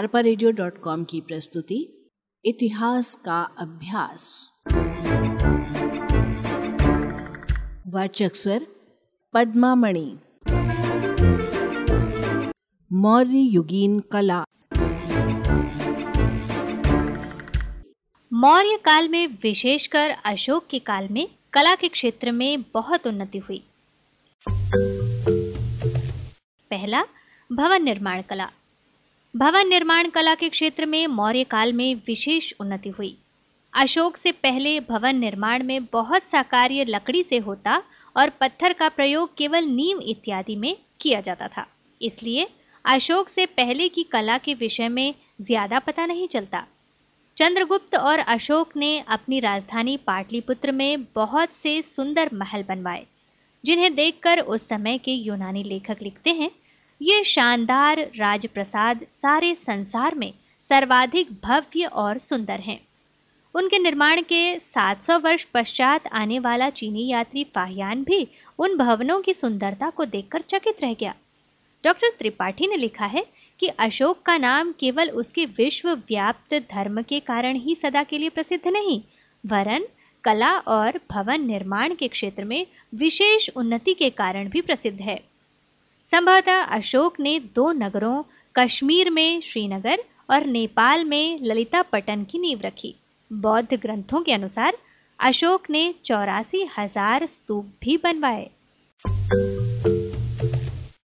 अरपा की प्रस्तुति, इतिहास का अभ्यास। वाचक स्वर, पद्मामणि। मौर्य युगीन कला। मौर्य काल में, विशेषकर अशोक के काल में, कला के क्षेत्र में बहुत उन्नति हुई। पहला, भवन निर्माण कला। भवन निर्माण कला के क्षेत्र में मौर्य काल में विशेष उन्नति हुई। अशोक से पहले भवन निर्माण में बहुत सा कार्य लकड़ी से होता और पत्थर का प्रयोग केवल नीम इत्यादि में किया जाता था। इसलिए अशोक से पहले की कला के विषय में ज़्यादा पता नहीं चलता। चंद्रगुप्त और अशोक ने अपनी राजधानी पाटलिपुत्र में बहुत से सुंदर महल बनवाए, जिन्हें देखकर उस समय के यूनानी लेखक लिखते हैं ये शानदार राजप्रसाद सारे संसार में सर्वाधिक भव्य और सुंदर हैं। उनके निर्माण के 700 वर्ष पश्चात आने वाला चीनी यात्री फाहियान भी उन भवनों की सुंदरता को देखकर चकित रह गया। डॉक्टर त्रिपाठी ने लिखा है कि अशोक का नाम केवल उसके विश्व व्याप्त धर्म के कारण ही सदा के लिए प्रसिद्ध नहीं, वरन कला और भवन निर्माण के क्षेत्र में विशेष उन्नति के कारण भी प्रसिद्ध है। संभवतः अशोक ने दो नगरों, कश्मीर में श्रीनगर और नेपाल में ललिता पटन की नींव रखी। बौद्ध ग्रंथों के अनुसार, अशोक ने चौरासी हज़ार स्तूप भी बनवाए।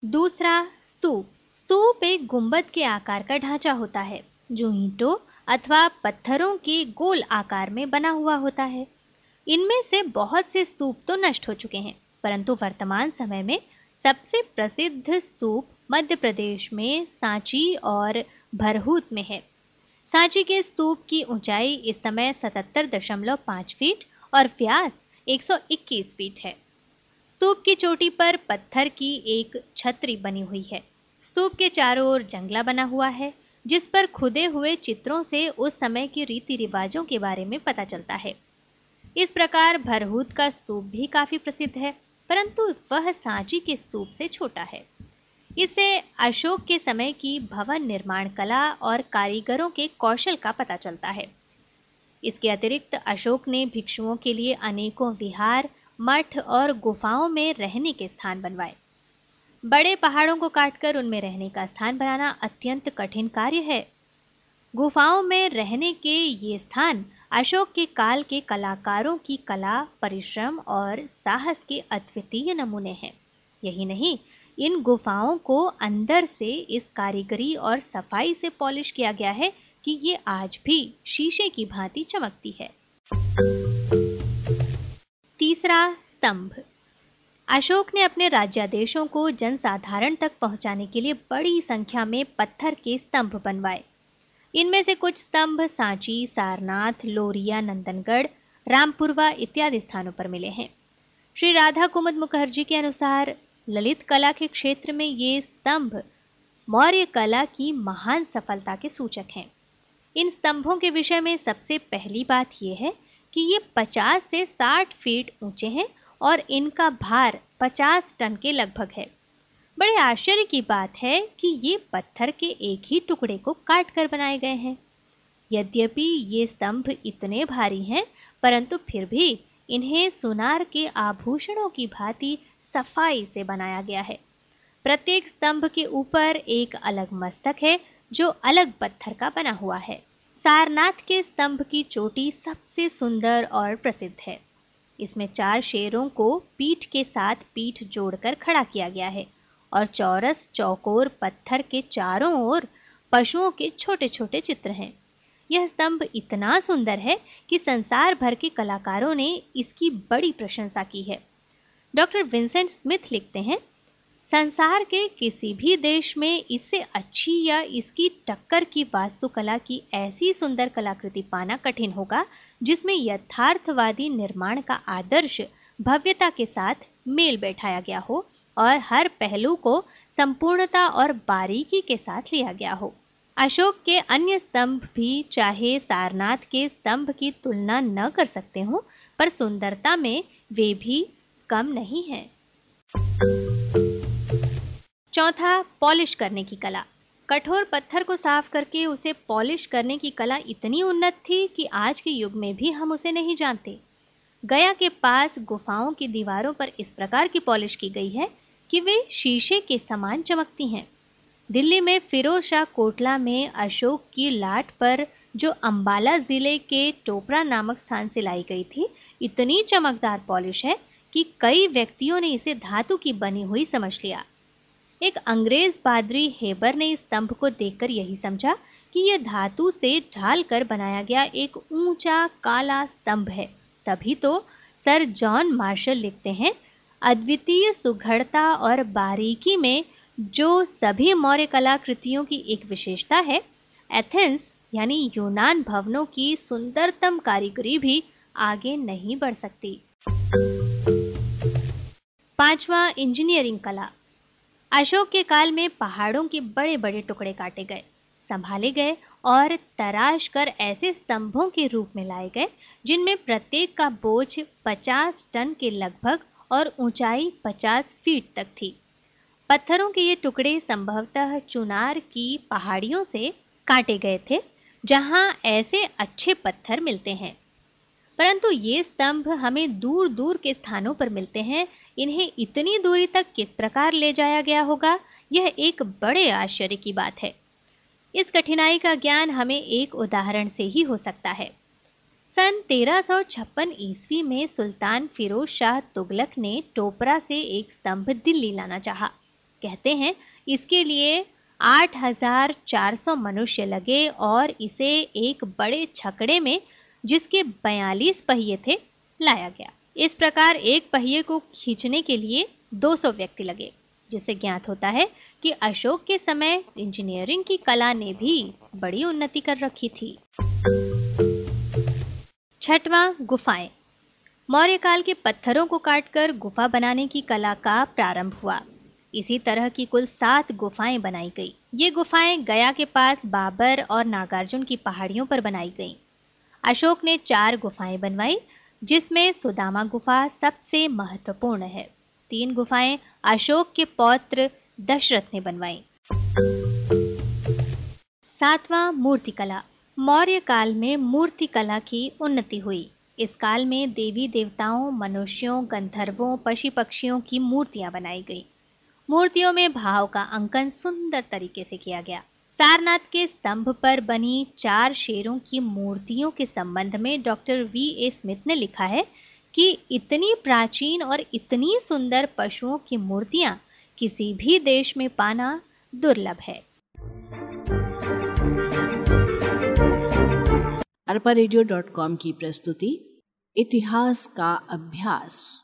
दूसरा, स्तूप। स्तूप एक गुंबद के आकार का ढांचा होता है, जो ईंटों अथवा पत्थरों के गोल आकार में बना हुआ होता है। इनमें से बहुत से स्तूप तो नष्ट हो चुके हैं, परंतु वर्तमान समय में सबसे प्रसिद्ध स्तूप मध्य प्रदेश में सांची और भरहूत में है। सांची के स्तूप की ऊंचाई इस समय 77.5 फीट और व्यास 121 फीट है। स्तूप की चोटी पर पत्थर की एक छतरी बनी हुई है। स्तूप के चारों ओर जंगला बना हुआ है, जिस पर खुदे हुए चित्रों से उस समय के रीति रिवाजों के बारे में पता चलता है। इस प्रकार भरहूत का स्तूप भी काफ़ी प्रसिद्ध है। परंतु वह सांची के स्तूप से छोटा है। इससे अशोक के समय की भवन निर्माण कला और कारीगरों के कौशल का पता चलता है। इसके अतिरिक्त अशोक ने भिक्षुओं के लिए अनेकों विहार, मठ और गुफाओं में रहने के स्थान बनवाए। बड़े पहाड़ों को काटकर उनमें रहने का स्थान बनाना अत्यंत कठिन कार्य है। गुफाओं में रहने के ये स्थान अशोक के काल के कलाकारों की कला, परिश्रम और साहस के अद्वितीय नमूने हैं। यही नहीं, इन गुफाओं को अंदर से इस कारीगरी और सफ़ाई से पॉलिश किया गया है कि ये आज भी शीशे की भांति चमकती है। तीसरा स्तंभ। अशोक ने अपने राज्यादेशों को जनसाधारण तक पहुँचाने के लिए बड़ी संख्या में पत्थर के स्तंभ बनवाए। इनमें से कुछ स्तंभ, सांची, सारनाथ, लोरिया, नंदनगढ़, रामपुरवा इत्यादि स्थानों पर मिले हैं। श्री राधा कुमद मुखर्जी के अनुसार ललित कला के क्षेत्र में ये स्तंभ मौर्य कला की महान सफलता के सूचक हैं। इन स्तंभों के विषय में सबसे पहली बात यह है कि ये 50 से 60 फीट ऊँचे हैं और इनका भार 50 टन के लगभग है। बड़े आश्चर्य की बात है कि ये पत्थर के एक ही टुकड़े को काट कर बनाए गए हैं। यद्यपि ये स्तंभ इतने भारी हैं, परंतु फिर भी इन्हें सुनार के आभूषणों की भांति सफ़ाई से बनाया गया है। प्रत्येक स्तंभ के ऊपर एक अलग मस्तक है, जो अलग पत्थर का बना हुआ है। सारनाथ के स्तंभ की चोटी सबसे सुंदर और प्रसिद्ध है। इसमें चार शेरों को पीठ के साथ पीठ जोड़कर खड़ा किया गया है। और चौरस चौकोर पत्थर के चारों ओर पशुओं के छोटे छोटे चित्र हैं। यह स्तंभ इतना सुंदर है कि संसार भर के कलाकारों ने इसकी बड़ी प्रशंसा की है। डॉक्टर विंसेंट स्मिथ लिखते हैं, संसार के किसी भी देश में इससे अच्छी या इसकी टक्कर की वास्तुकला की ऐसी सुंदर कलाकृति पाना कठिन होगा, जिसमें यथार्थवादी निर्माण का आदर्श भव्यता के साथ मेल बैठाया गया हो। और हर पहलू को संपूर्णता और बारीकी के साथ लिया गया हो। अशोक के अन्य स्तंभ भी चाहे सारनाथ के स्तंभ की तुलना न कर सकते हो, पर सुंदरता में वे भी कम नहीं हैं। चौथा, पॉलिश करने की कला। कठोर पत्थर को साफ़ करके उसे पॉलिश करने की कला इतनी उन्नत थी कि आज के युग में भी हम उसे नहीं जानते। गया के पास गुफाओं की दीवारों पर इस प्रकार की पॉलिश की गई है कि वे शीशे के समान चमकती हैं। दिल्ली में फिरोज शाह कोटला में अशोक की लाट पर, जो अंबाला ज़िले के टोपरा नामक स्थान से लाई गई थी, इतनी चमकदार पॉलिश है कि कई व्यक्तियों ने इसे धातु की बनी हुई समझ लिया। एक अंग्रेज़ पादरी हेबर ने इस स्तंभ को देखकर यही समझा कि यह धातु से ढाल कर बनाया गया एक ऊँचा काला स्तंभ है। तभी तो सर जॉन मार्शल लिखते हैं अद्वितीय सुघड़ता और बारीकी में जो सभी मौर्य कलाकृतियों की एक विशेषता है एथेंस यानी यूनान भवनों की सुंदरतम कारीगरी भी आगे नहीं बढ़ सकती। पांचवा इंजीनियरिंग कला। अशोक के काल में पहाड़ों के बड़े बड़े टुकड़े काटे गए, संभाले गए और तराश कर ऐसे स्तंभों के रूप में लाए गए, जिनमें प्रत्येक का बोझ 50 टन के लगभग और ऊंचाई 50 फीट तक थी। पत्थरों के ये टुकड़े संभवतः चुनार की पहाड़ियों से काटे गए थे, जहाँ ऐसे अच्छे पत्थर मिलते हैं। परंतु ये स्तंभ हमें दूर दूर के स्थानों पर मिलते हैं। इन्हें इतनी दूरी तक किस प्रकार ले जाया गया होगा, यह एक बड़े आश्चर्य की बात है। इस कठिनाई का ज्ञान हमें एक उदाहरण से ही हो सकता है। सन 1356 ईस्वी में सुल्तान फिरोज शाह तुगलक ने टोपरा से एक स्तंभ दिल्ली लाना चाहा। कहते हैं इसके लिए 8,400 मनुष्य लगे और इसे एक बड़े छकड़े में जिसके 42 पहिए थे लाया गया इस प्रकार एक पहिए को खींचने के लिए 200 व्यक्ति लगे जिससे ज्ञात होता है कि अशोक के समय इंजीनियरिंग की कला ने भी बड़ी उन्नति कर रखी थी छठवां गुफाएँ। मौर्य काल के पत्थरों को काटकर गुफा बनाने की कला का प्रारंभ हुआ। इसी तरह की कुल सात गुफाएँ बनाई गई। ये गुफाएँ गया के पास बाबर और नागार्जुन की पहाड़ियों पर बनाई गईं। अशोक ने चार गुफाएँ बनवाई, जिसमें सुदामा गुफा सबसे महत्वपूर्ण है। तीन गुफाएँ अशोक के पौत्र दशरथ ने बनवाई। सातवां मूर्तिकला। मौर्य काल में मूर्ति कला की उन्नति हुई। इस काल में देवी देवताओं, मनुष्यों, गंधर्वों पशु पक्षियों की मूर्तियाँ बनाई गई। मूर्तियों में भाव का अंकन सुंदर तरीके से किया गया। सारनाथ के स्तंभ पर बनी चार शेरों की मूर्तियों के संबंध में डॉक्टर वी ए स्मिथ ने लिखा है कि इतनी प्राचीन और इतनी सुंदर पशुओं की मूर्तियाँ किसी भी देश में पाना दुर्लभ है। अरपा की प्रस्तुति इतिहास का अभ्यास।